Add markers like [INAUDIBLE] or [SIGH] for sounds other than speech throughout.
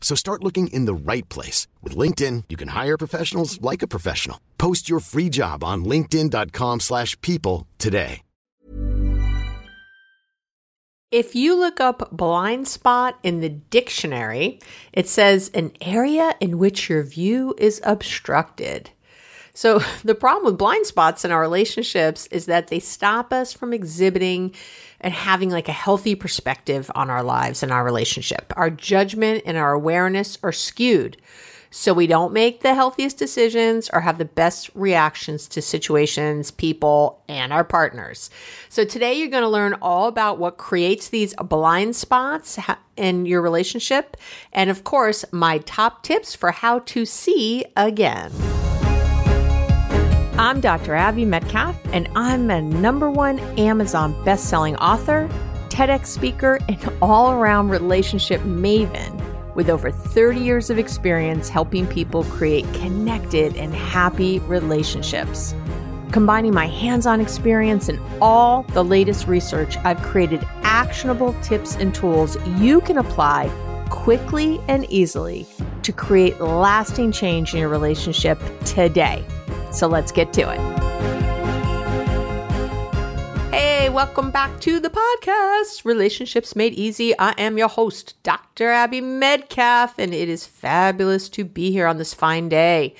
So start looking in the right place. With LinkedIn, you can hire professionals like a professional. Post your free job on linkedin.com slash people today. If you look up blind spot in the dictionary, it says an area in which your view is obstructed. So [LAUGHS] the problem with blind spots in our relationships is that they stop us from exhibiting and having like a healthy perspective on our lives and our relationship. Our judgment and our awareness are skewed. So we don't make the healthiest decisions or have the best reactions to situations, people, and our partners. So today you're going to learn all about what creates these blind spots in your relationship. And of course, my top tips for how to see again. I'm Dr. Abby Medcalf, and I'm a number one Amazon best-selling author, TEDx speaker, and all-around relationship maven with over 30 years of experience helping people create connected and happy relationships. Combining my hands on experience and all the latest research, I've created actionable tips and tools you can apply quickly and easily to create lasting change in your relationship today. So let's get to it. Hey, welcome back to the podcast, Relationships Made Easy. I am your host, Dr. Abby Medcalf, and it is fabulous to be here on this fine day.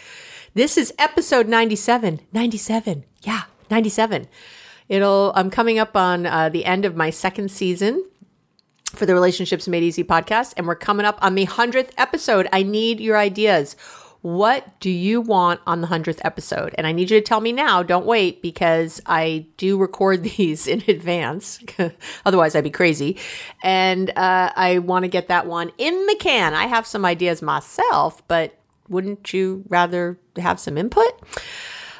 This is episode 97. 97. Yeah, 97. It'll, I'm coming up on uh, the end of my second season for the Relationships Made Easy podcast, and we're coming up on the 100th episode. I need your ideas. What do you want on the 100th episode? And I need you to tell me now. Don't wait because I do record [LAUGHS] these in advance. [LAUGHS] Otherwise, I'd be crazy. And uh, I want to get that one in the can. I have some ideas myself, but wouldn't you rather have some input?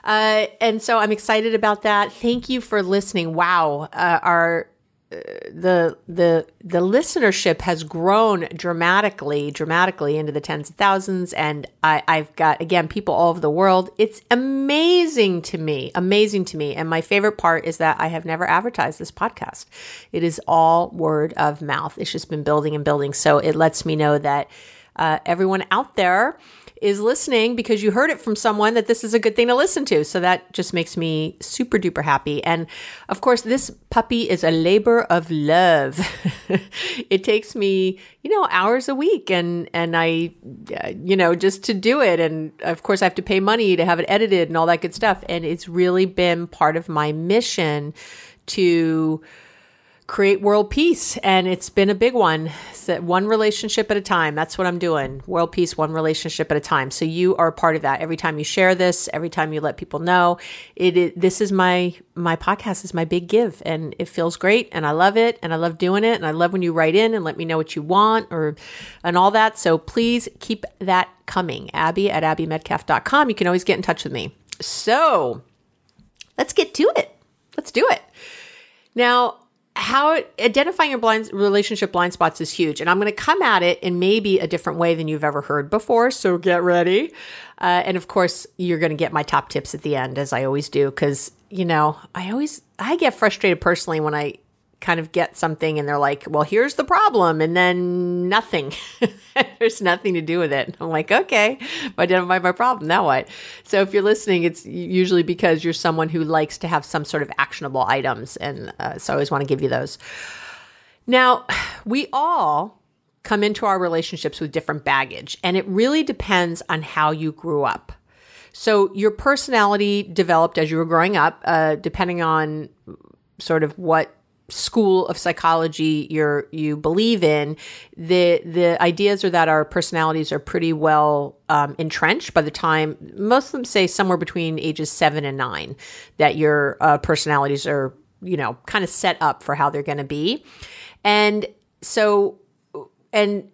Uh, and so I'm excited about that. Thank you for listening. Wow. Uh, our the the the listenership has grown dramatically dramatically into the tens of thousands. And I, i've got again people all over the world. It's amazing to me amazing to me. And my favorite part is that i have never advertised this podcast. It is all word of mouth. It's just been building and building. So it lets me know that uh, everyone out there is listening because you heard it from someone that this is a good thing to listen to. So that just makes me super duper happy. And of course, this puppy is a labor of love. [LAUGHS] it takes me, you know, hours a week and, and I, uh, you know, just to do it. And of course, I have to pay money to have it edited and all that good stuff. And it's really been part of my mission to, create world peace and it's been a big one. One relationship at a time. That's what i'm doing. World peace one relationship at a time. So you are a part of that. Every time you share this every time you let people know it is, this is my my podcast is my big give and it feels great and i love it and i love doing it and i love when you write in and let me know what you want or and all that. So please keep that coming. Abby at abbymedcalf.com you can always get in touch with me. So let's get to it. Let's do it. Now how identifying your blind relationship blind spots is huge and i'm going to come at it in maybe a different way than you've ever heard before so get ready. Uh, and of course you're going to get my top tips at the end as i always do because you know i always i get frustrated personally when i kind of get something and they're like, well, here's the problem. And then nothing. [LAUGHS] There's nothing to do with it. I'm like, okay, I identified my problem. Now what? So if you're listening, it's usually because you're someone who likes to have some sort of actionable items. And uh, so I always want to give you those. Now, [SIGHS] we all come into our relationships with different baggage, and it really depends on how you grew up. So your personality developed as you were growing up, uh, depending on sort of what school of psychology you're you believe in the the ideas are that our personalities are pretty well um, entrenched by the time most of them say somewhere between ages seven and nine that your uh, personalities are you know kind of set up for how they're going to be. And so and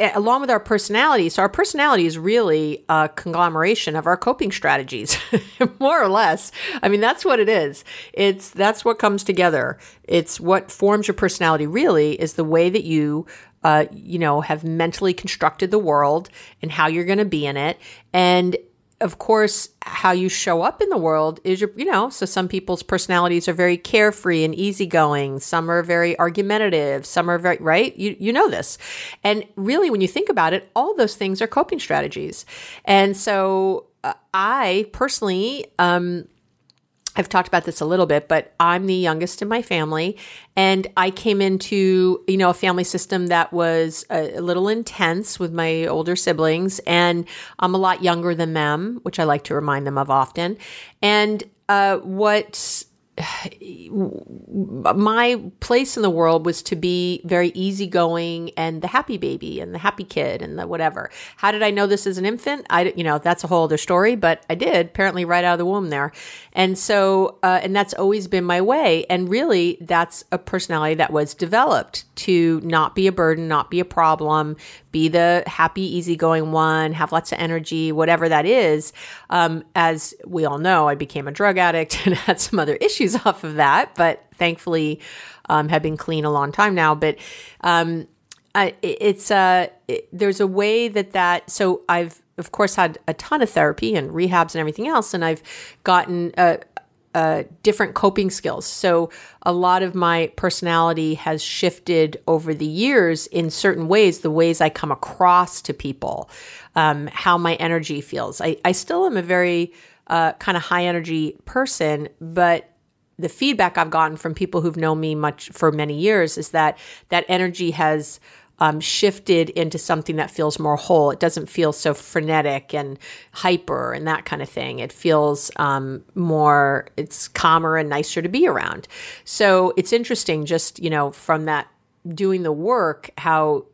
along with our personality, so our personality is really a conglomeration of our coping strategies, [LAUGHS] more or less. I mean, that's what it is. It's that's what comes together. It's what forms your personality. Really, is the way that you, uh, you know, have mentally constructed the world and how you're going to be in it, and of course, how you show up in the world is your, you know, so some people's personalities are very carefree and easygoing. Some are very argumentative. Some are very, right? You, you know this. And really, when you think about it, all those things are coping strategies. And so uh, I personally, um, I've talked about this a little bit, but I'm the youngest in my family. And I came into, you know, a family system that was a, a, little intense with my older siblings. And I'm a lot younger than them, which I like to remind them of often. And uh, what [SIGHS] my place in the world was to be very easygoing and the happy baby and the happy kid and the whatever. How did I know this as an infant? I, you know, that's a whole other story, but I did apparently right out of the womb there. And so, uh, and that's always been my way. And really, that's a personality that was developed to not be a burden, not be a problem, be the happy, easygoing one, have lots of energy, whatever that is. Um, as we all know, I became a drug addict [LAUGHS] and had some other issues [LAUGHS] off of that, but thankfully um, have been clean a long time now. But um, I, it's uh, it, there's a way that that. So I've of course had a ton of therapy and rehabs and everything else, and I've gotten different coping skills. So a lot of my personality has shifted over the years in certain ways, the ways I come across to people, um, how my energy feels. I, I still am a very uh, kind of high energy person, but the feedback I've gotten from people who've known me much for many years is that that energy has um, shifted into something that feels more whole. It doesn't feel so frenetic and hyper and that kind of thing. It feels um, more, it's calmer and nicer to be around. So it's interesting, just, you know, from that doing the work, how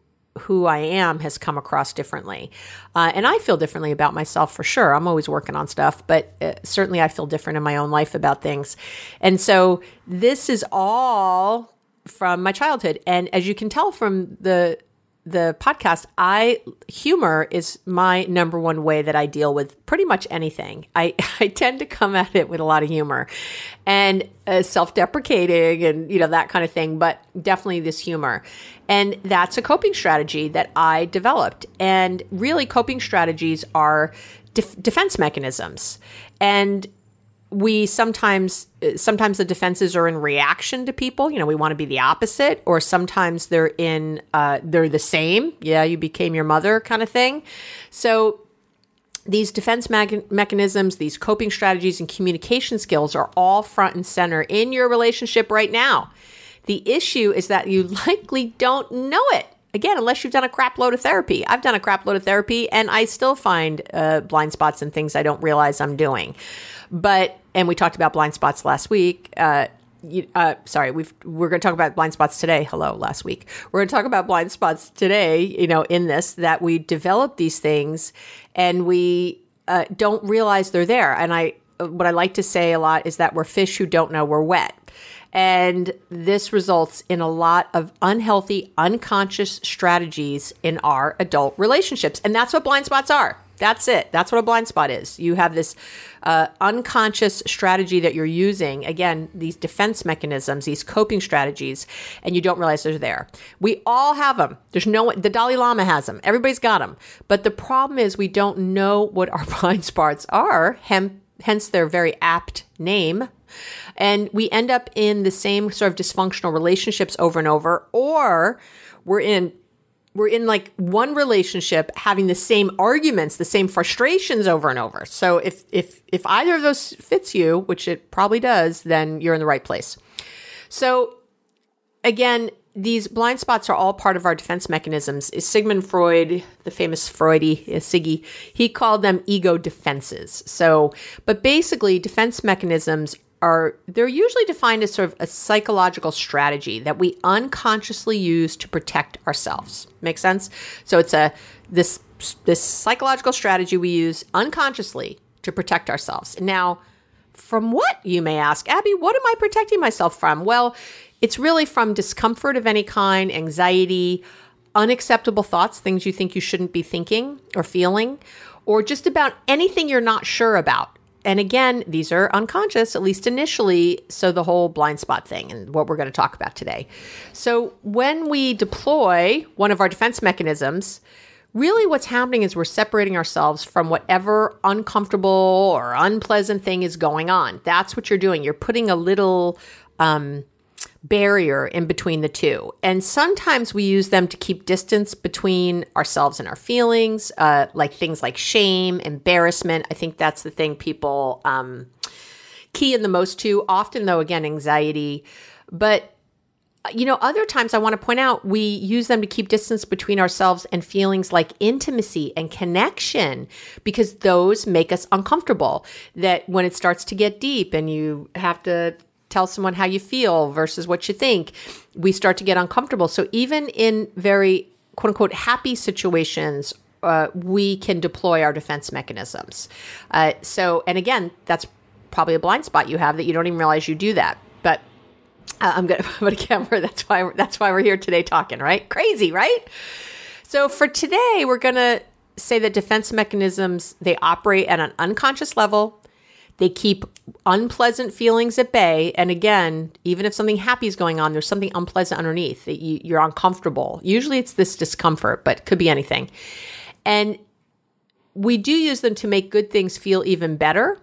who I am has come across differently. Uh, and I feel differently about myself for sure. I'm always working on stuff, but uh, certainly I feel different in my own life about things. And so this is all from my childhood. And as you can tell from the the podcast, I humor is my number one way that I deal with pretty much anything. I, [LAUGHS] I tend to come at it with a lot of humor and uh, self-deprecating and you know that kind of thing, but definitely this humor. And that's a coping strategy that I developed. And really coping strategies are def- defense mechanisms. And we sometimes sometimes the defenses are in reaction to people. You know we want to be the opposite or sometimes they're in uh, they're the same. Yeah you became your mother kind of thing. So these defense me- mechanisms these coping strategies and communication skills are all front and center in your relationship right now. The issue is that you [LAUGHS] likely don't know it. Again, unless you've done a crap load of therapy. I've done a crap load of therapy and I still find uh, blind spots and things I don't realize I'm doing. But and we talked about blind spots last week. Uh, you, uh, sorry, we've we're going to talk about blind spots today. Hello, last week we're going to talk about blind spots today. You know, in this that we develop these things and we uh, don't realize they're there. And I, what I like to say a lot is that we're fish who don't know we're wet. And this results in a lot of unhealthy, unconscious strategies in our adult relationships. And that's what blind spots are. That's it. That's what a blind spot is. You have this uh, unconscious strategy that you're using. Again, these defense mechanisms, these coping strategies, and you don't realize they're there. We all have them. There's no the Dalai Lama has them. Everybody's got them. But the problem is we don't know what our [LAUGHS] blind spots are. Hence, their very apt name. And we end up in the same sort of dysfunctional relationships over and over, or we're in we're in like one relationship having the same arguments, the same frustrations over and over. So if if if either of those fits you, which it probably does, then you're in the right place. So again, these blind spots are all part of our defense mechanisms. Is Sigmund Freud, the famous Freudy, uh, Siggy, he called them ego defenses. So, but basically, defense mechanisms are they're usually defined as sort of a psychological strategy that we unconsciously use to protect ourselves. Make sense? So it's a this this psychological strategy we use unconsciously to protect ourselves. Now, from what you may ask, Abby, what am I protecting myself from? Well, it's really from discomfort of any kind, anxiety, unacceptable thoughts, things you think you shouldn't be thinking or feeling, or just about anything you're not sure about and again, these are unconscious, at least initially. So, the whole blind spot thing and what we're going to talk about today. So, when we deploy one of our defense mechanisms, really what's happening is we're separating ourselves from whatever uncomfortable or unpleasant thing is going on. That's what you're doing. You're putting a little, um, barrier in between the two. And sometimes we use them to keep distance between ourselves and our feelings, uh, like things like shame, embarrassment. I think that's the thing people um, key in the most to. Often, though, again, anxiety. But you know, other times I want to point out we use them to keep distance between ourselves and feelings like intimacy and connection because those make us uncomfortable. That when it starts to get deep and you have to tell someone how you feel versus what you think, we start to get uncomfortable. So even in very quote unquote happy situations, uh, we can deploy our defense mechanisms. Uh, so, and again, that's probably a blind spot you have that you don't even realize you do that. But uh, I'm gonna [LAUGHS] put a camera. That's why that's why we're here today talking. Right? Crazy, right? So for today, we're gonna say that defense mechanisms they operate at an unconscious level they keep unpleasant feelings at bay. And again, even if something happy is going on, there's something unpleasant underneath that you, you're uncomfortable. Usually it's this discomfort, but could be anything. And we do use them to make good things feel even better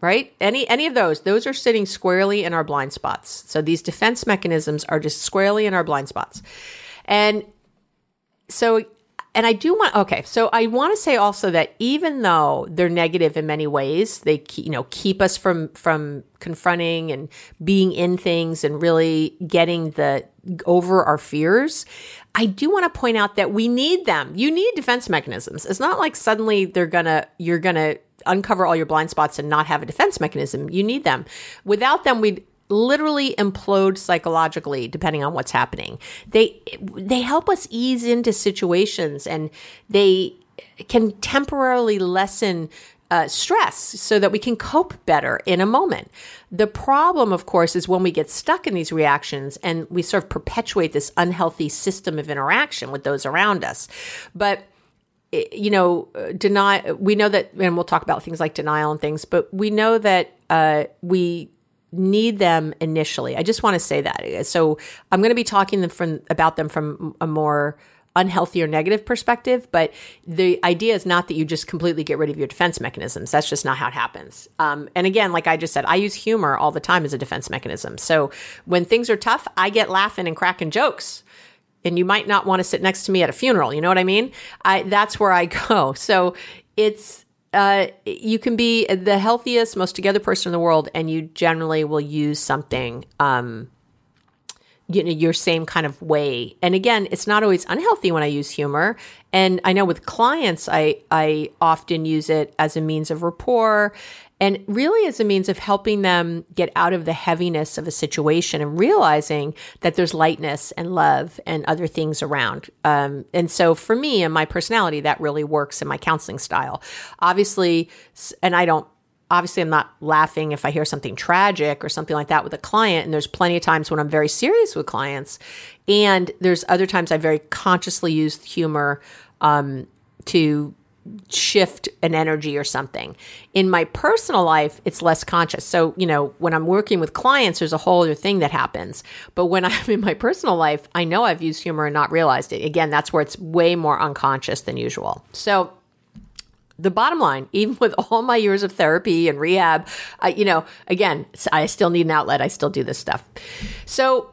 right any any of those those are sitting squarely in our blind spots so these defense mechanisms are just squarely in our blind spots and so and I do want okay, so I want to say also that even though they're negative in many ways, they you know keep us from from confronting and being in things and really getting the over our fears. I do want to point out that we need them. You need defense mechanisms. It's not like suddenly they're gonna you're gonna uncover all your blind spots and not have a defense mechanism. You need them. Without them, we'd literally implode psychologically depending on what's happening. They they help us ease into situations and they can temporarily lessen uh, stress so that we can cope better in a moment. The problem, of course, is when we get stuck in these reactions and we sort of perpetuate this unhealthy system of interaction with those around us. But you know, deny. We know that, and we'll talk about things like denial and things. But we know that uh, we need them initially. I just want to say that. So I'm going to be talking from about them from a more unhealthy or negative perspective, but the idea is not that you just completely get rid of your defense mechanisms. That's just not how it happens. Um, and again, like I just said, I use humor all the time as a defense mechanism. So when things are tough, I get laughing and cracking jokes. And you might not want to sit next to me at a funeral. You know what I mean? I, that's where I [LAUGHS] go. So it's uh, you can be the healthiest, most together person in the world, and you generally will use something, um, you know, your same kind of way. And again, it's not always unhealthy when I use humor. And I know with clients, I I often use it as a means of rapport and really as a means of helping them get out of the heaviness of a situation and realizing that there's lightness and love and other things around. Um, and so for me and my personality, that really works in my counseling style. Obviously, and I don't obviously I'm not laughing if I hear something tragic or something like that with a client. And there's plenty of times when I'm very serious with clients. And there's other times I very consciously use humor um, to shift an energy or something. In my personal life, it's less conscious. So, you know, when I'm working with clients, there's a whole other thing that happens. But when [LAUGHS] I'm in my personal life, I know I've used humor and not realized it. Again, that's where it's way more unconscious than usual. So, the bottom line, [LAUGHS] even with all my years of therapy and rehab, I, you know, again, I still need an outlet. I still do this stuff. So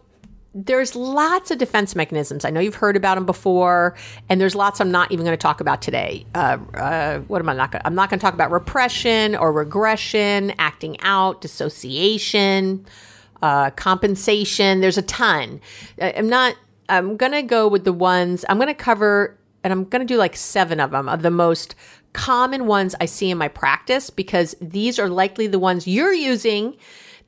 there's lots of defense mechanisms. I know you've heard about them before, and there's lots I'm not even going to talk about today. Uh, uh, what am I not going? I'm not going to talk about repression or regression, acting out, dissociation, uh, compensation. There's a ton. I'm not. I'm going to go with the ones I'm going to cover, and I'm going to do like seven of them of the most common ones I see in my practice because these are likely the ones you're using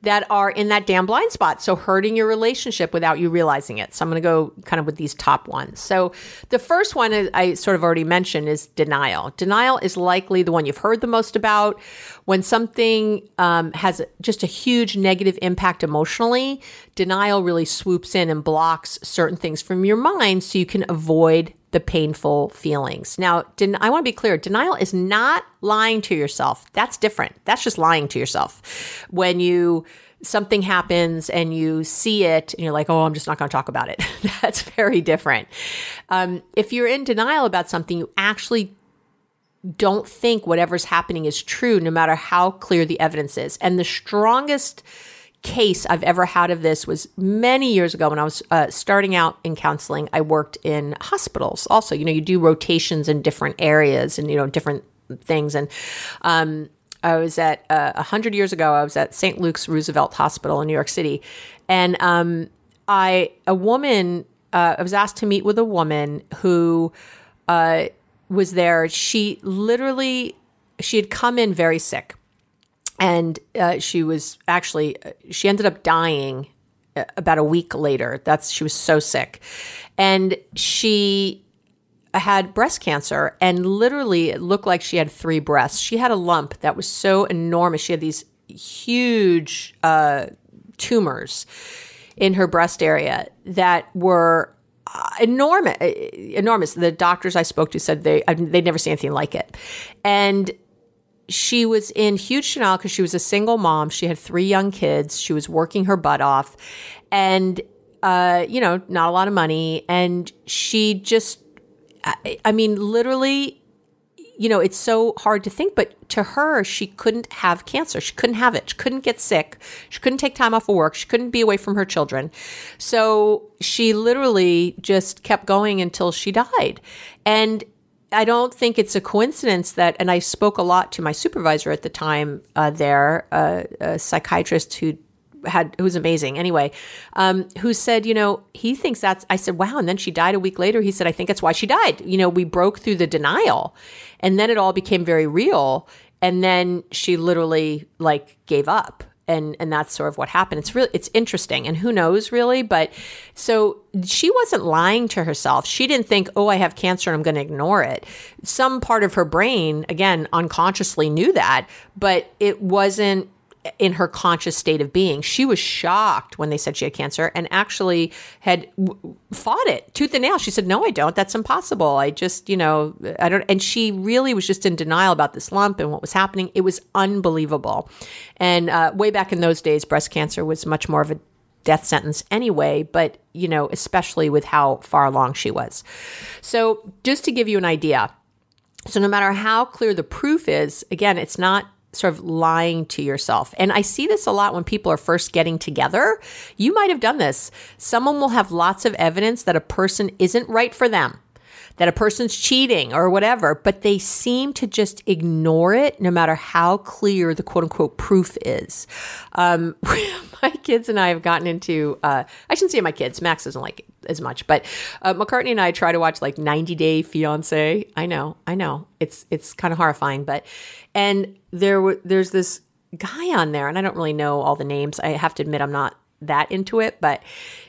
that are in that damn blind spot. So hurting your relationship without you realizing it. So I'm going to go kind of with these top ones. So the first one I sort of already mentioned is denial. Denial is likely the one you've heard the most about. When something um, has just a huge negative impact emotionally, denial really swoops in and blocks certain things from your mind so you can avoid the painful feelings. Now, den- I want to be clear denial is not lying to yourself. That's different. That's just lying to yourself. When you something happens and you see it and you're like, oh, I'm just not going to talk about it. [LAUGHS] That's very different. Um, if you're in denial about something, you actually don't think whatever's happening is true, no matter how clear the evidence is. And the strongest case I've ever had of this was many years ago when I was uh, starting out in counseling. I worked in hospitals. Also, you know, you do rotations in different areas and you know different things. And um, I was at uh, a uh, hundred years ago. I was at St. Luke's Roosevelt Hospital in New York City, and um, I a woman. Uh, I was asked to meet with a woman who uh, was there. She literally she had come in very sick and uh, she was actually she ended up dying uh, about a week later. That's she was so sick. And she had breast cancer and literally it looked like she had three breasts. She had a lump that was so enormous. She had these huge uh, tumors in her breast area that were uh, enormous uh, enormous. The doctors i spoke to said they they'd never seen anything like it. And she was in huge denial because she was a single mom. She had three young kids. She was working her butt off and, uh, you know, not a lot of money. And she just, I, I mean, literally, you know, it's so hard to think, but to her, she couldn't have cancer. She couldn't have it. She couldn't get sick. She couldn't take time off of work. She couldn't be away from her children. So she literally just kept going until she died. And I don't think it's a coincidence that, and I spoke a lot to my supervisor at the time uh, there, uh, a psychiatrist who had who's amazing anyway, um, who said, you know, he thinks that's. I said, wow, and then she died a week later. He said, I think that's why she died. You know, we broke through the denial, and then it all became very real, and then she literally like gave up and and that's sort of what happened. It's really it's interesting and who knows really but so she wasn't lying to herself. She didn't think oh i have cancer and i'm going to ignore it. Some part of her brain again unconsciously knew that but it wasn't in her conscious state of being. She was shocked when they said she had cancer and actually had fought it tooth and nail. She said, No, I don't. That's impossible. I just, you know, I don't. And she really was just in denial about this lump and what was happening. It was unbelievable. And uh, way back in those days, breast cancer was much more of a death sentence anyway, but, you know, especially with how far along she was. So, just to give you an idea, so no matter how clear the proof is, again, it's not sort of lying to yourself. And I see this a lot when people are first getting together. You might have done this. Someone will have lots of evidence that a person isn't right for them that a person's cheating or whatever, but they seem to just ignore it no matter how clear the quote unquote proof is. Um, [LAUGHS] my kids and I have gotten into, uh, I shouldn't say my kids, Max doesn't like it as much, but uh, McCartney and I try to watch like 90 Day Fiance. I know, I know. It's, it's kind of horrifying, but, and there, there's this guy on there, and I don't really know all the names. I have to admit, I'm not that into it, but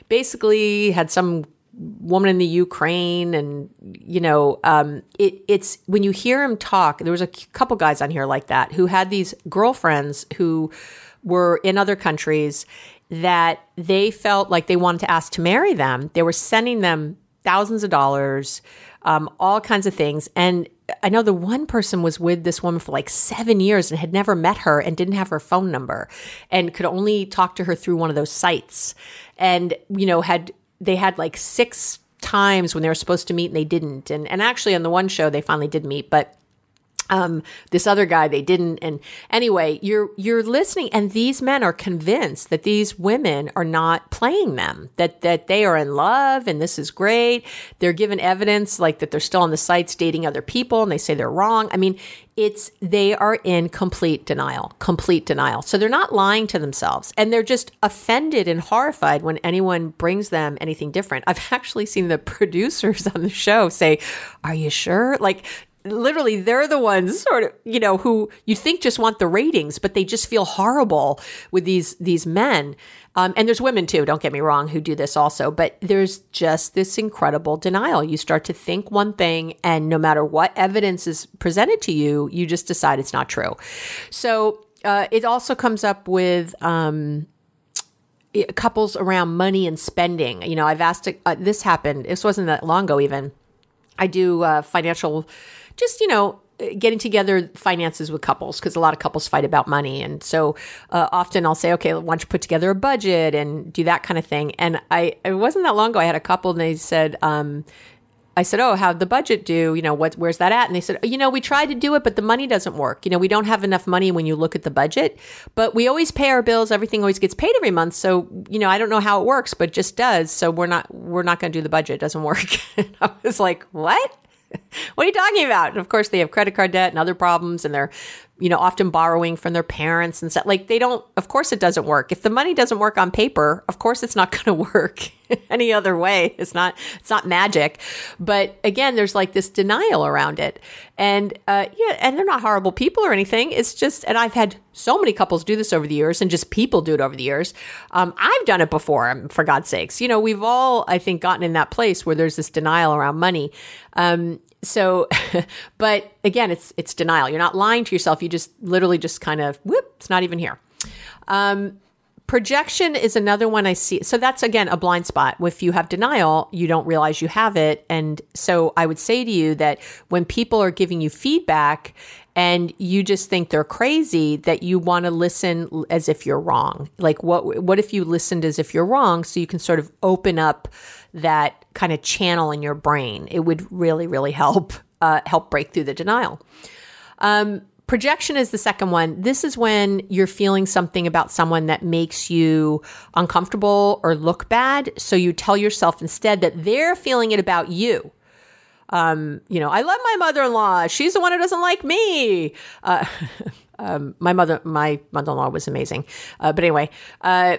basically had some woman in the Ukraine, and you know, um, it, it's when you hear him talk. There was a couple guys on here like that who had these girlfriends who were in other countries that they felt like they wanted to ask to marry them. They were sending them thousands of dollars, um, all kinds of things, and I know the one person was with this woman for like seven years and had never met her and didn't have her phone number and could only talk to her through one of those sites. And, you know, had they had like six times when they were supposed to meet and they didn't. And and actually on the one show they finally did meet, but um, this other guy they didn't and anyway you're you're listening and these men are convinced that these women are not playing them that that they are in love and this is great. They're given evidence like that they're still on the sites dating other people and they say they're wrong. I mean it's they are in complete denial complete denial. So they're not lying to themselves and they're just offended and horrified when anyone brings them anything different. I've [LAUGHS] actually seen the [LAUGHS] producers on the show say are you sure? Like literally they're the ones sort of you know who you think just want the ratings but they just feel horrible with these these men. Um, and there's women too don't get me wrong who do this also but there's just this incredible denial. You start to think one thing and no matter what evidence is presented to you you just decide it's not true. So uh, it also comes up with um, couples around money and spending. You know i've asked uh, this happened this wasn't that long ago even. I do uh, financial just, you know, getting together finances with couples because a lot of couples fight about money. And so uh, often I'll say, okay, why don't you put together a budget and do that kind of thing. And I, it wasn't that long ago, I had a couple and they said, um, I said, "Oh, how'd the budget do? You know, what where's that at?" And they said, "You know, we tried to do it, but the money doesn't work. You know, we don't have enough money when you look at the budget, but we always pay our bills. Everything always gets paid every month. So, you know, I don't know how it works, but it just does. So we're not we're not going to do the budget. It doesn't work." [LAUGHS] I was like, "What?" [LAUGHS] what are you talking about? And of course, they have credit card debt and other problems, and they're, you know, often borrowing from their parents and stuff. Like they don't. Of course, it doesn't work. If the money doesn't work on paper, of course, it's not [LAUGHS] going to work [LAUGHS] any other way. It's not. It's not magic. But again, there's like this denial around it, and uh, yeah, and they're not horrible people or anything. It's just, and I've had so many couples do this over the years, and just people do it over the years. Um, I've done it before. Um, for God's sakes, you know, we've all, I think, gotten in that place where there's this denial around money. Um, so [LAUGHS] but again it's it's denial. You're not lying to yourself. You just literally just kind of whoop it's not even here. Um, projection is another one i see. So that's again a blind spot. If you have denial you don't realize you have it. And so i would say to you that when people are giving you feedback and you just think they're crazy that you want to listen as if you're wrong. Like what what if you listened as if you're wrong? So you can sort of open up that kind of channel in your brain. It would really, really help uh, help break through the denial. Um, projection is the second one. This is when you're feeling something about someone that makes you uncomfortable or look bad. So you tell yourself instead that they're feeling it about you. Um, you know, I love my mother-in-law. She's the one who doesn't like me. Uh, [LAUGHS] um, my mother, my mother-in-law was amazing. Uh, but anyway, uh,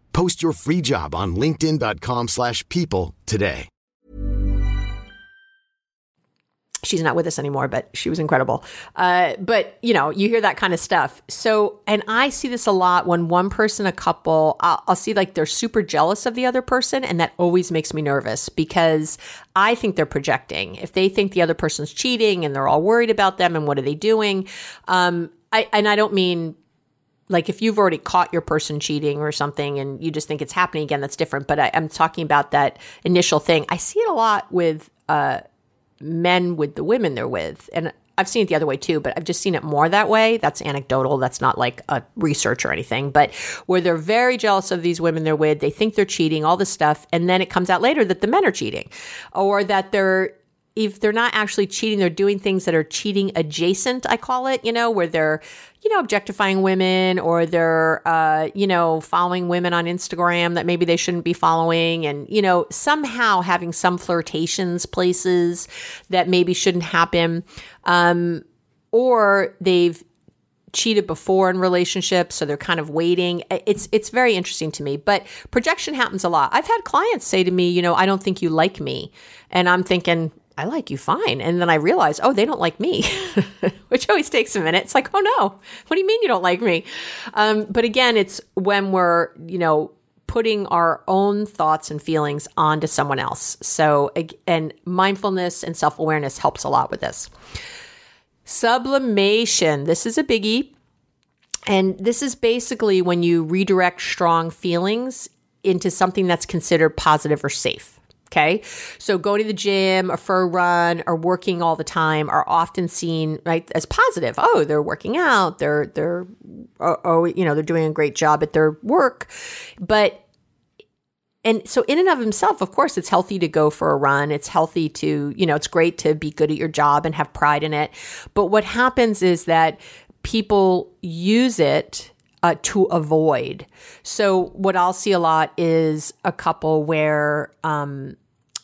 Post your free job on linkedin.com slash people today. she's not with us anymore, but she was incredible. Uh, but you know, you hear that kind of stuff. So, and I see this a lot when one person, a couple, I'll, I'll, see like they're super jealous of the other person, and that always makes me nervous because I think they're projecting. If they think the other person's cheating and they're all worried about them and what are they doing, um, I and I don't mean like if you've already caught your person cheating or something and you just think it's happening again, that's different. But I, am talking about that initial thing. I see it a lot with. Uh, men with the women they're with. And I've seen it the other way too, but I've just seen it more that way. That's anecdotal. That's not like a research or anything, but where they're very jealous of these women they're with, they think they're cheating, all this stuff, and then it comes out later that the men are cheating, or that they're if they're not actually cheating, they're doing things that are cheating adjacent, I call it, you know, where they're, you know, objectifying women or they're, uh, you know, following women on Instagram that maybe they shouldn't be following and, you know, somehow having some flirtations places that maybe shouldn't happen. Um, or they've cheated before in relationships so they're kind of waiting. It's it's very interesting to me but projection happens a lot. I've had clients say to me you know i don't think you like me. And i'm thinking I like you fine. And then I realize, oh, they don't like me, [LAUGHS] which always takes a minute. It's like, oh no, what do you mean you don't like me? Um, but again, it's when we're, you know, putting our own thoughts and feelings onto someone else. So, and mindfulness and self awareness helps a lot with this. Sublimation. This is a biggie. And this is basically when you redirect strong feelings into something that's considered positive or safe. Okay. So going to the gym or for a run or working all the time are often seen right as positive. Oh, they're working out. They're, they're, oh, oh, you know, they're doing a great job at their work. But, and so in and of himself, of course, it's healthy to go for a run. It's healthy to, you know, it's great to be good at your job and have pride in it. But what happens is that people use it uh, to avoid. So what I'll see a lot is a couple where um,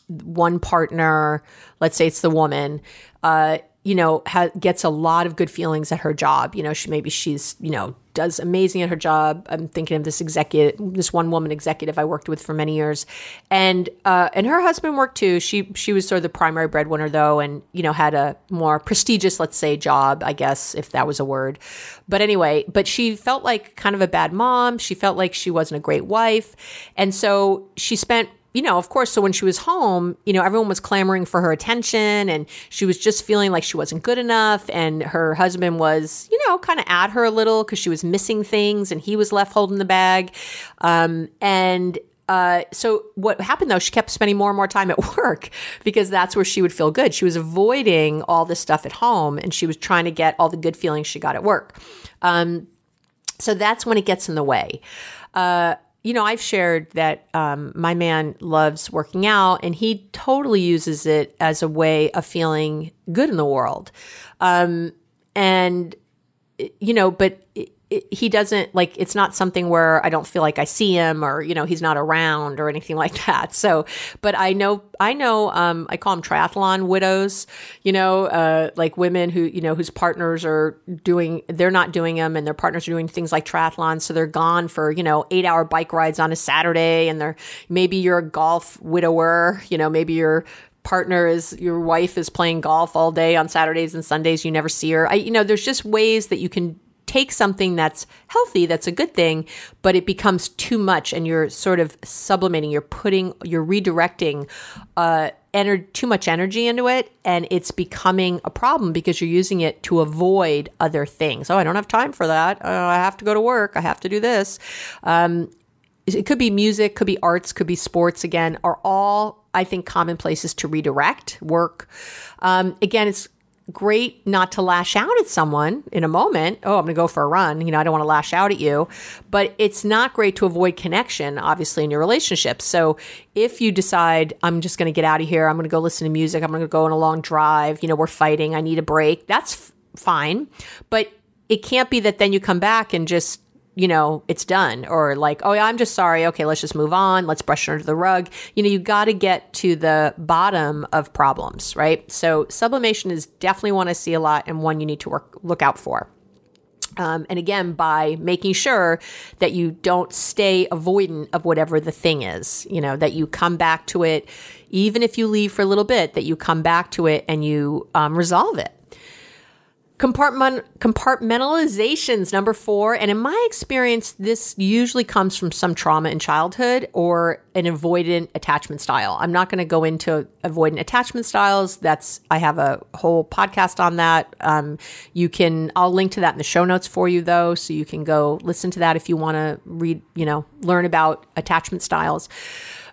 one partner, let's say it's the woman, uh, you know, ha- gets a lot of good feelings at her job. You know, she maybe she's, you know, does amazing at her job. I'm thinking of this executive, this one woman executive I worked with for many years, and uh, and her husband worked too. She she was sort of the primary breadwinner though, and you know had a more prestigious, let's say, job, I guess if that was a word. But anyway, but she felt like kind of a bad mom. She felt like she wasn't a great wife, and so she spent you know, of course, so when she was home, you know, everyone was clamoring for her attention and she was just feeling like she wasn't good enough. And her husband was, you know, kind of at her a little because she was missing things and he was left holding the bag. Um, and uh, so what happened though, she kept spending more and more time at [LAUGHS] work because that's where she would feel good. She was avoiding all this stuff at home and she was trying to get all the good feelings she got at work. Um, so that's when it gets in the way. Uh, you know, I've shared that um, my man loves working out and he totally uses it as a way of feeling good in the world. Um, and, you know, but he doesn't like it's not something where I don't feel like I see him or you know he's not around or anything like [LAUGHS] that. So, but I know I know um, I call them triathlon widows. You know, uh, like women who you know whose partners are doing they're not doing them and their partners are doing things like triathlon, so they're gone for you know eight hour bike rides on a Saturday, and they're maybe you're a golf widower. You know, maybe you're partner is your wife is playing golf all day on Saturdays and Sundays. You never see her. I, you know, there's just ways that you can take something that's healthy, that's a good thing, but it becomes too much and you're sort of sublimating, you're putting, you're redirecting uh, ener- too much energy into it and it's becoming a problem because you're using it to avoid other things. Oh, I don't have time for that. Oh, I have to go to work. I have to do this. Um, it could be music, could be arts, could be sports again, are all, I think, common places to redirect work. Um, again, it's great not to lash out at someone in a moment. Oh, I'm going to go for a run. You know, I don't want to lash out at you. But it's not great to avoid connection, obviously, in your relationship. So if you decide, I'm just going to get out of here, I'm going to go listen to music, I'm going to go on a long drive, you know, we're fighting, I need a break, that's f- fine. But it can't be that then you come back and just you know, it's done. Or like, oh, yeah, I'm just sorry. Okay, let's just move on. Let's brush it under the rug. You know, you got to get to the bottom of problems, right? So sublimation is definitely one I see a lot and one you need to work look out for. Um, and again, by making sure that you don't stay avoidant of whatever the thing is, you know, that you come back to it, even if you leave for a little bit, that you come back to it and you um, resolve it. Compartment, compartmentalizations, number four. And in my experience, this usually comes from some trauma in childhood or an avoidant attachment style. I'm not going to go into avoidant attachment styles. That's, I have a whole podcast on that. Um, you can, I'll link to that in the show notes for you though. So you can go listen to that if you want to read, you know, learn about attachment styles.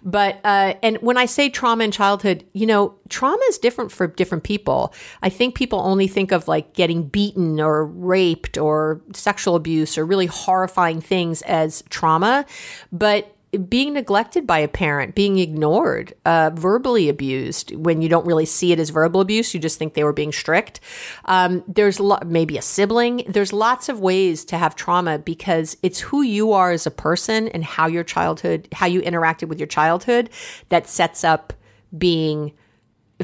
But uh, and when I say trauma in childhood, you know, trauma is different for different people. I think people only think of like getting beaten or raped or sexual abuse or really horrifying things as trauma, but being neglected by a parent, being ignored, uh, verbally abused when you don't really see it as verbal abuse, you just think they were being strict. Um, there's lo- maybe a sibling. There's lots of ways to have trauma because it's who you are as a person and how your childhood, how you interacted with your childhood that sets up being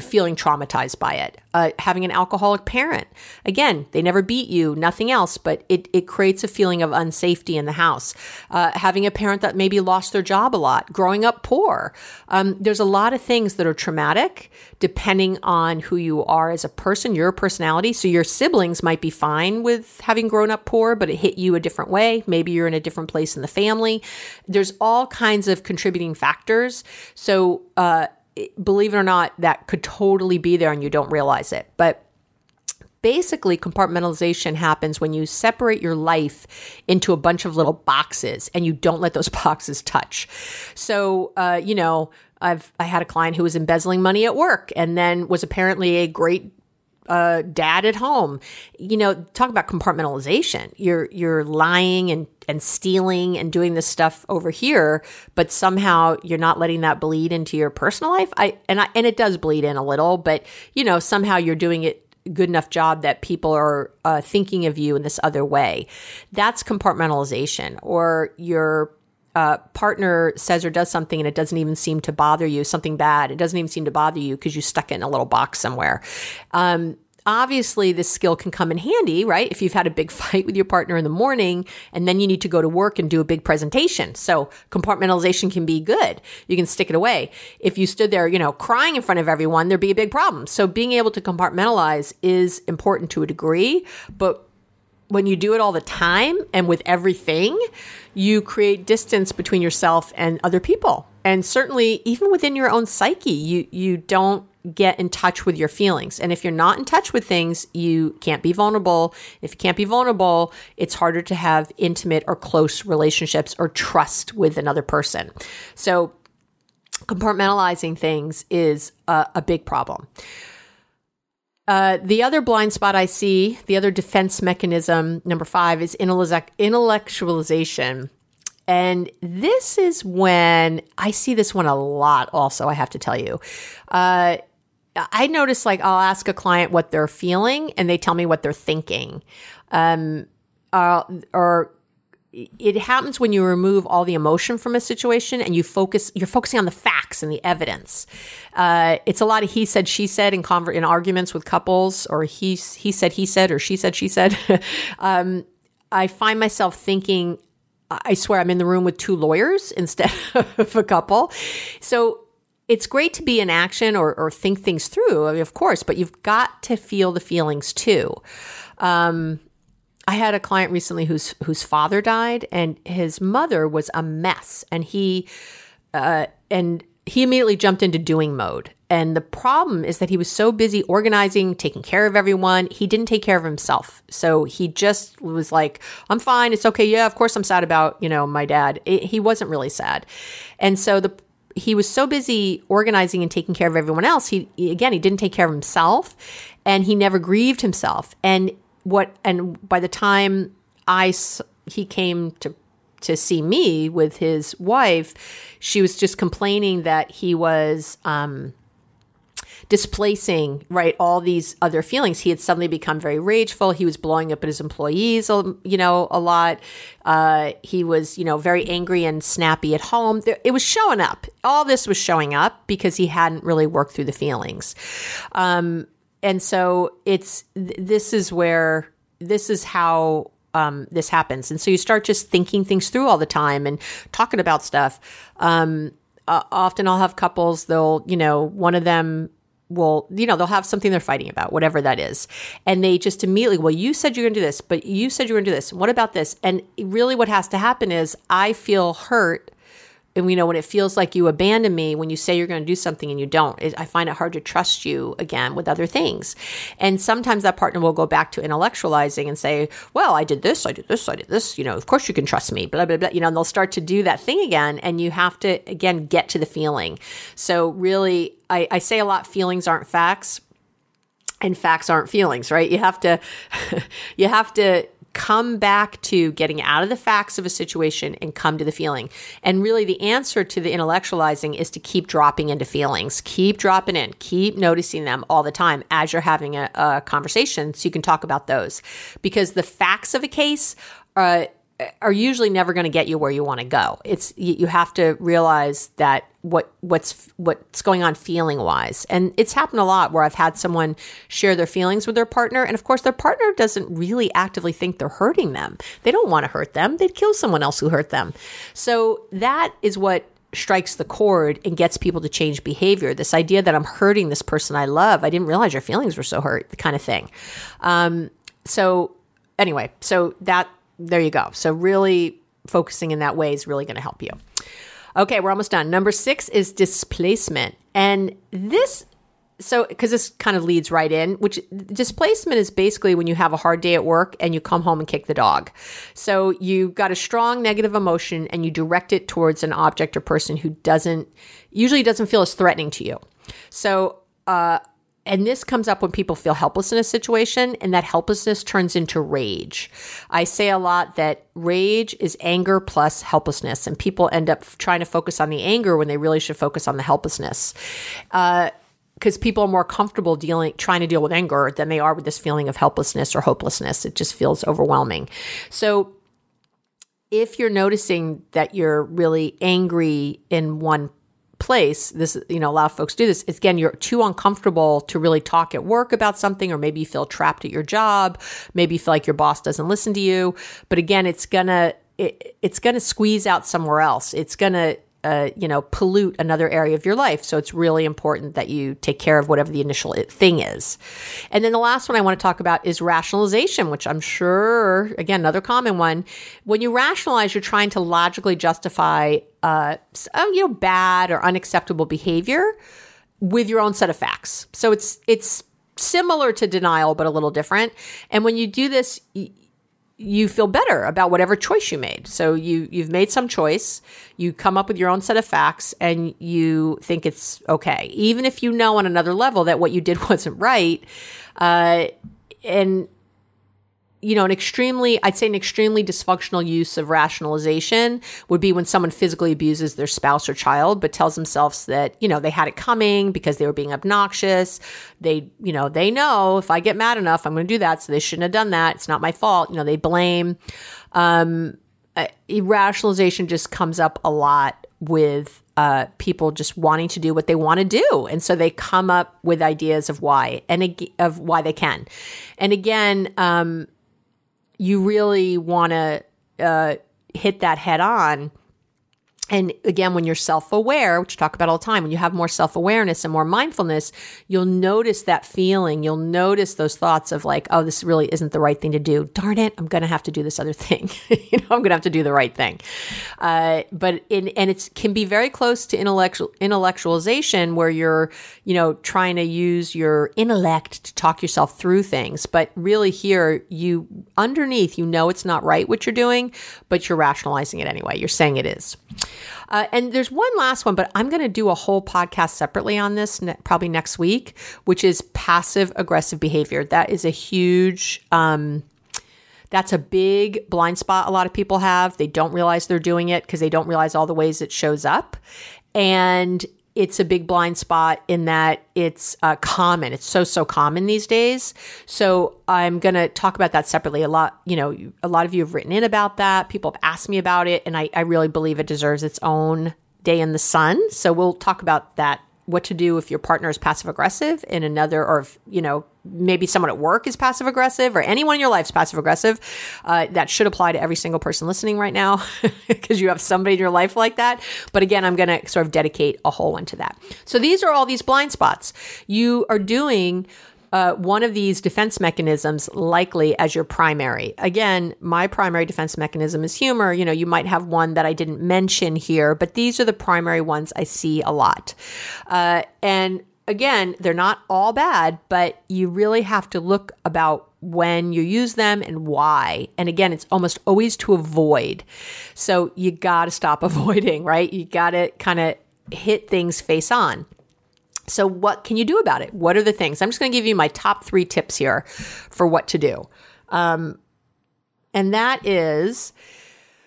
feeling traumatized by it. Uh, having an alcoholic parent, again, they never beat you, nothing else, but it, it creates a feeling of unsafety in the house. Uh, having a parent that maybe lost their job a lot, growing up poor. Um, there's a lot of things that are traumatic depending on who you are as a person, your personality. So your siblings might be fine with having grown up poor, but it hit you a different way. Maybe you're in a different place in the family. There's all kinds of contributing factors. So, uh, believe it or not, that could totally be there and you don't realize it. But basically, compartmentalization happens when you separate your life into a bunch of little boxes and you don't let those [LAUGHS] boxes touch. So, uh, you know, I've I had a client who was embezzling money at work and then was apparently a great dad at home. You know, talk about compartmentalization. You're you're lying and and stealing and doing this stuff over here, but somehow you're not letting that bleed into your personal life. I and I and it does bleed in a little, but you know, somehow you're doing it good enough job that people are uh, thinking of you in this other way. That's compartmentalization, or your uh, partner says or does something and it doesn't even seem to bother you, something bad, it doesn't even seem to bother you because you stuck it in a little box somewhere. Um, obviously, this skill can come in handy, right? If you've had a big [LAUGHS] fight with your partner in the morning and then you need to go to work and do a big presentation. So compartmentalization can be good. You can stick it away. If you stood there, you know, crying in front of everyone, there'd be a big problem. So being able to compartmentalize is important to a degree, but when you do it all the time and with everything, you create distance between yourself and other people. And certainly even within your own psyche, you you don't get in touch with your feelings. And if you're not in touch with things, you can't be vulnerable. If you can't be vulnerable, it's harder to have intimate or close relationships or trust with another person. So compartmentalizing things is a, a big problem. Uh, the other blind spot I see, the other defense mechanism, number five, is intellectualization. And this is when I see this one a lot, also, I have to tell you. Uh, I notice like I'll ask a client what they're feeling and they tell me what they're thinking. Um, uh, or it happens when you remove all the emotion from a situation and you focus you're focusing on the facts and the evidence uh, it's a lot of he said she said in conver- in arguments with couples or he he said he said or she said she said [LAUGHS] um, i find myself thinking i swear i'm in the room with two lawyers [LAUGHS] instead of a couple so it's great to be in action or, or think things through of course but you've got to feel the feelings too um, I had a client recently whose whose father died, and his mother was a mess, and he uh, and he immediately jumped into doing mode. And the problem is that he was so busy organizing, taking care of everyone, he didn't take care of himself. So he just was like, "I'm fine. It's okay. Yeah, of course I'm sad about you know my dad." It, he wasn't really sad, and so the he was so busy organizing and taking care of everyone else. He again, he didn't take care of himself, and he never grieved himself. And what and by the time I he came to to see me with his wife, she was just complaining that he was um, displacing right all these other feelings. He had suddenly become very rageful. He was blowing up at his employees, um, you know, a lot. Uh, he was, you know, very angry and snappy at home. It was showing up. All this was showing up because he hadn't really worked through the feelings. Um, and so it's this is where this is how um, this happens, and so you start just thinking things through all the time and talking about stuff. Um, uh, often I'll have couples; they'll, you know, one of them will, you know, they'll have something they're fighting about, whatever that is. And they just immediately, well, you said you're going to do this, but you said you're going to do this. What about this? And really, what has to happen is I feel hurt and we know when it feels like you abandon me when you say you're going to do something and you don't it, i find it hard to trust you again with other things. And sometimes that partner will go back to intellectualizing and say well i did this i did this i did this you know of course you can trust me blah blah blah you know and they'll start to do that thing again and you have to again get to the feeling. So really i, I say a lot feelings aren't facts and facts aren't feelings right? You have to [LAUGHS] you have to come back to getting out of the facts of a situation and come to the feeling. And really, the answer to the intellectualizing is to keep dropping into feelings, keep dropping in, keep noticing them all the time as you're having a, a conversation so you can talk about those. Because the facts of a case, uh, are usually never going to get you where you want to go. It's you, you have to realize that what what's what's going on feeling wise. And it's happened a lot where I've had someone share their feelings with their partner and of course their partner doesn't really actively think they're hurting them. They don't want to hurt them. They'd kill someone else who hurt them. So that is what strikes the chord and gets people to change behavior. This idea that I'm hurting this person I love. I didn't realize your feelings were so hurt, the kind of thing. Um, so anyway, so that there you go. So, really focusing in that way is really going to help you. Okay, we're almost done. Number six is displacement. And this, so, because this kind of leads right in, which displacement is basically when you have a hard day at work and you come home and kick the dog. So, you've got a strong negative emotion and you direct it towards an object or person who doesn't, usually doesn't feel as threatening to you. So, uh, and this comes up when people feel helpless in a situation, and that helplessness turns into rage. I say a lot that rage is anger plus helplessness, and people end up trying to focus on the anger when they really should focus on the helplessness. because uh, people are more comfortable dealing trying to deal with anger than they are with this feeling of helplessness or hopelessness it just feels overwhelming so if you're noticing that you're really angry in one place, this, you know, a lot of folks do this. It's, again, you're too uncomfortable to really talk at work about something, or maybe you feel trapped at your job. Maybe you feel like your boss doesn't listen to you. But again, it's gonna, it, it's gonna squeeze out somewhere else. It's gonna, uh, you know, pollute another area of your life. So it's really important that you take care of whatever the initial thing is. And then the last one I want to talk about is rationalization, which I'm sure, again, another common one. When you rationalize, you're trying to logically justify, uh, you know, bad or unacceptable behavior with your own set of facts. So it's it's similar to denial, but a little different. And when you do this, you feel better about whatever choice you made. So you you've made some choice, you come up with your own set of facts and you think it's okay. Even if you know on another level that what you did [LAUGHS] wasn't right, uh, and you know, an extremely, I'd say an extremely dysfunctional use of rationalization would be when someone physically abuses their spouse or child, but tells themselves that, you know, they had it coming because they were being obnoxious. They, you know, they know if I get mad enough, I'm going to do that. So they shouldn't have done that. It's not my fault. You know, they blame. Um, uh, rationalization just comes up a lot with uh, people just wanting to do what they want to do, and so they come up with ideas of why and of why they can. And again, um, you really want to uh, hit that head on and again, when you're self aware, which I talk about all the time, when you have more self awareness and more mindfulness, you'll notice that feeling. You'll notice those thoughts of like, oh, this really isn't the right thing to do. Darn it, I'm going to have to do this other [LAUGHS] thing. you know, I'm going to have to do the right thing. Uh, but in, and it can be very close to intellectual intellectualization where you're, you know, trying to use your intellect to talk yourself through things. But really, here, you underneath, you know, it's not right what you're doing, but you're rationalizing it anyway. You're saying it is. Uh, and there's one last one, but I'm going to do a whole podcast separately on this ne- probably next week, which is passive aggressive behavior. That is a huge, um, that's a big blind spot a lot of people have. They don't realize they're doing it because they don't realize all the ways it shows up. And it's a big blind spot in that it's uh, common. It's so so common these days. So I'm going to talk about that separately. A lot, you know, a lot of you have written in about that. People have asked me about it, and I, I really believe it deserves its own day in the sun. So we'll talk about that what to do if your partner is passive aggressive in another, or if, you know, maybe someone at work is passive aggressive or anyone in your life is passive aggressive. Uh, that should apply to every single person listening right now [LAUGHS] because you have somebody in your life like that. But again, I'm going to sort of dedicate a whole one to that. So these are all these blind spots. You are doing uh, one of these defense mechanisms likely as your primary. Again, my primary defense mechanism is humor. You know, you might have one that I didn't mention here, but these are the primary ones I see a lot. Uh, and again, they're not all bad, but you really have to look about when you use them and why. And again, it's almost always to avoid. So you got to stop [LAUGHS] avoiding, right? You got to kind of hit things face on. So, what can you do about it? What are the things? I'm just going to give you my top three tips here for what to do. Um, And that is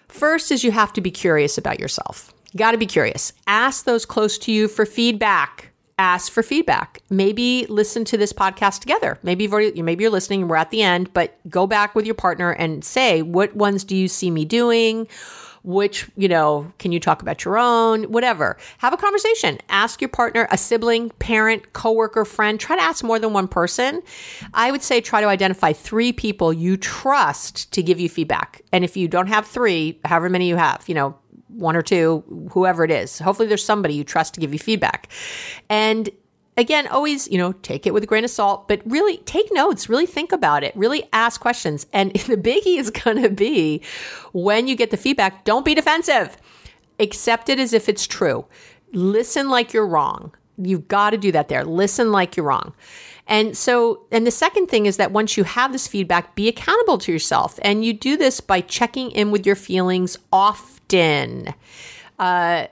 first is you have to be curious about yourself. You got to be curious. Ask those close to you for feedback. Ask for feedback. Maybe listen to this podcast together. Maybe you've already, maybe you're listening. We're at the end, but go back with your partner and say, what ones do you see me doing? which, you know, can you talk about your own, whatever. Have a conversation. Ask your partner, a sibling, parent, coworker, friend. Try to ask more than one person. I would say try to identify three people you trust to give you feedback. And if you don't have three, however many you have, you know, one or two, whoever it is. Hopefully there's somebody you trust to give you feedback. And again, always, you know, take it with a grain of salt, but really take notes, really think about it, really ask questions. And [LAUGHS] the biggie is going to be when you get the feedback, don't be defensive. Accept it as if it's true. Listen like you're wrong. You've got to do that there. Listen like you're wrong. And so, and the second thing is that once you have this feedback, be accountable to yourself. And you do this by checking in with your feelings often. Uh,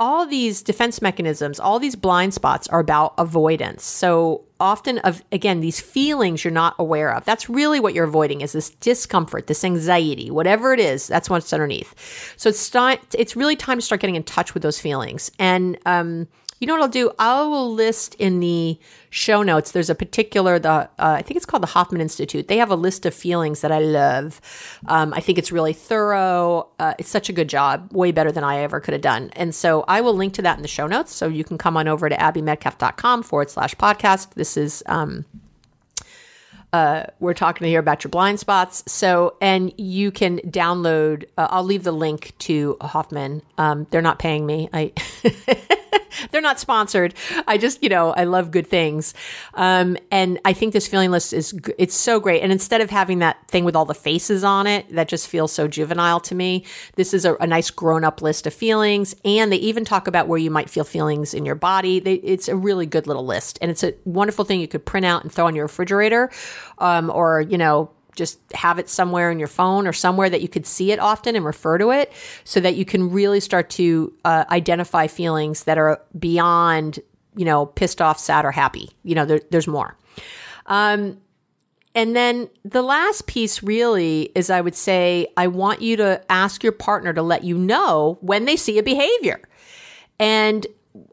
all these defense mechanisms, all these blind spots are about avoidance. So often of again these feelings you're not aware of. That's really what you're avoiding is this discomfort, this anxiety, whatever it is. That's what's underneath. So it's time. It's really time to start getting in touch with those feelings and um, you know what I'll do? I will list in the show notes. There's a particular the uh, I think it's called the Hoffman Institute. They have a list of feelings that I love. Um, I think it's really thorough. Uh, it's such a good job, way better than I ever could have done. And so I will link to that in the show notes, so you can come on over to abbymedcalf.com forward slash podcast. This is. Um, uh, we're talking here about your blind spots. So, and you can download. Uh, I'll leave the link to Hoffman. Um, they're not paying me. I [LAUGHS] [LAUGHS] They're not sponsored. I just, you know, I love good things. Um, and I think this feeling list is, it's so great. And instead of having that thing with all the faces on it, that just feels so juvenile to me, this is a, a nice grown up list of feelings. And they even talk about where you might feel feelings in your body. They, it's a really good little list. And it's a wonderful thing you could print out and throw on your refrigerator um, or, you know, just have it somewhere in your phone or somewhere that you could see it often and refer to it so that you can really start to uh, identify feelings that are beyond, you know, pissed off, sad, or happy. You know, there, there's more. Um, and then the last piece really is I would say, I want you to ask your partner to let you know when they see a behavior. And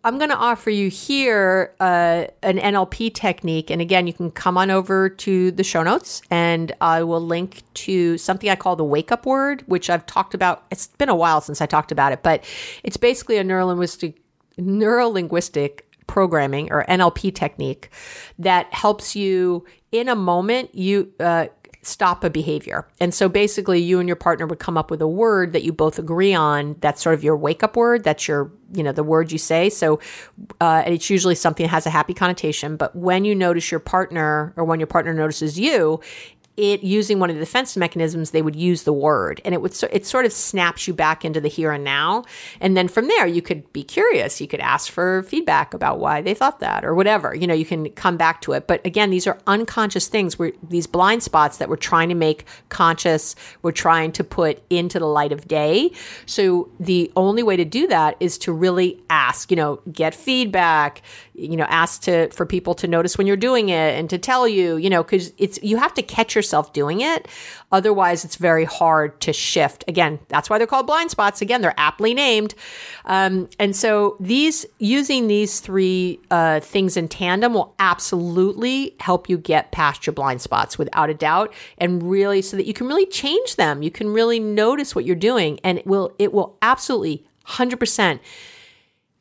I'm going to offer you here uh, an NLP technique. And again, you can come on over to the show notes and I will link to something I call the wake up word, which I've talked about. It's been a while since I talked about it, but it's basically a neurolinguistic, neurolinguistic programming or NLP technique that helps you in a moment you uh, stop a behavior. And so basically, you and your partner would come up with a word that you both agree on. That's sort of your wake up word. That's your, you know, the word you say. So, uh, and it's usually something that has a happy connotation. But when you notice your partner or when your partner notices you, it using one of the defense mechanisms, they would use the word, and it would it sort of snaps you back into the here and now. And then from there, you could be curious. You could ask for feedback about why they thought that or whatever. You know, you can come back to it. But again, these are unconscious things. We're these blind spots that we're trying to make conscious. We're trying to put into the light of day. So the only way to do that is to really ask. You know, get feedback. You know, ask to for people to notice when you're doing it and to tell you. You know, because it's you have to catch yourself doing it. Otherwise, it's very hard to shift. Again, that's why they're called blind spots. Again, they're aptly named. Um, and so these using these three uh, things in tandem will absolutely help you get past your blind spots without a doubt, and really so that you can really change them. You can really notice what you're doing, and it will it will absolutely 100%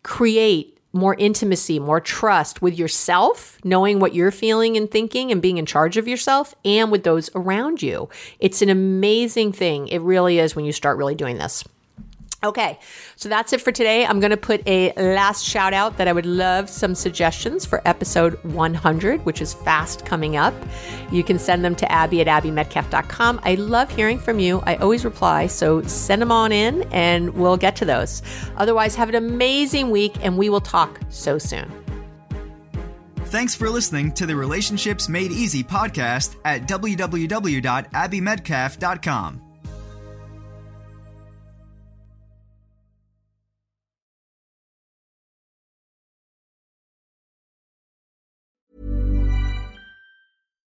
create more intimacy, more trust with yourself, knowing what you're feeling and thinking and being in charge of yourself, and with those around you. It's an amazing thing. It really is when you start really doing this. Okay, so that's it for today. I'm going to put a last shout out that I would love some suggestions for episode 100, which is fast coming up. You can send them to Abby at abbymedcalf.com. I love hearing from you. I always reply, so send them on in and we'll get to those. Otherwise, have an amazing week and we will talk so soon. Thanks for listening to the Relationships Made Easy podcast at www.abbymedcalf.com.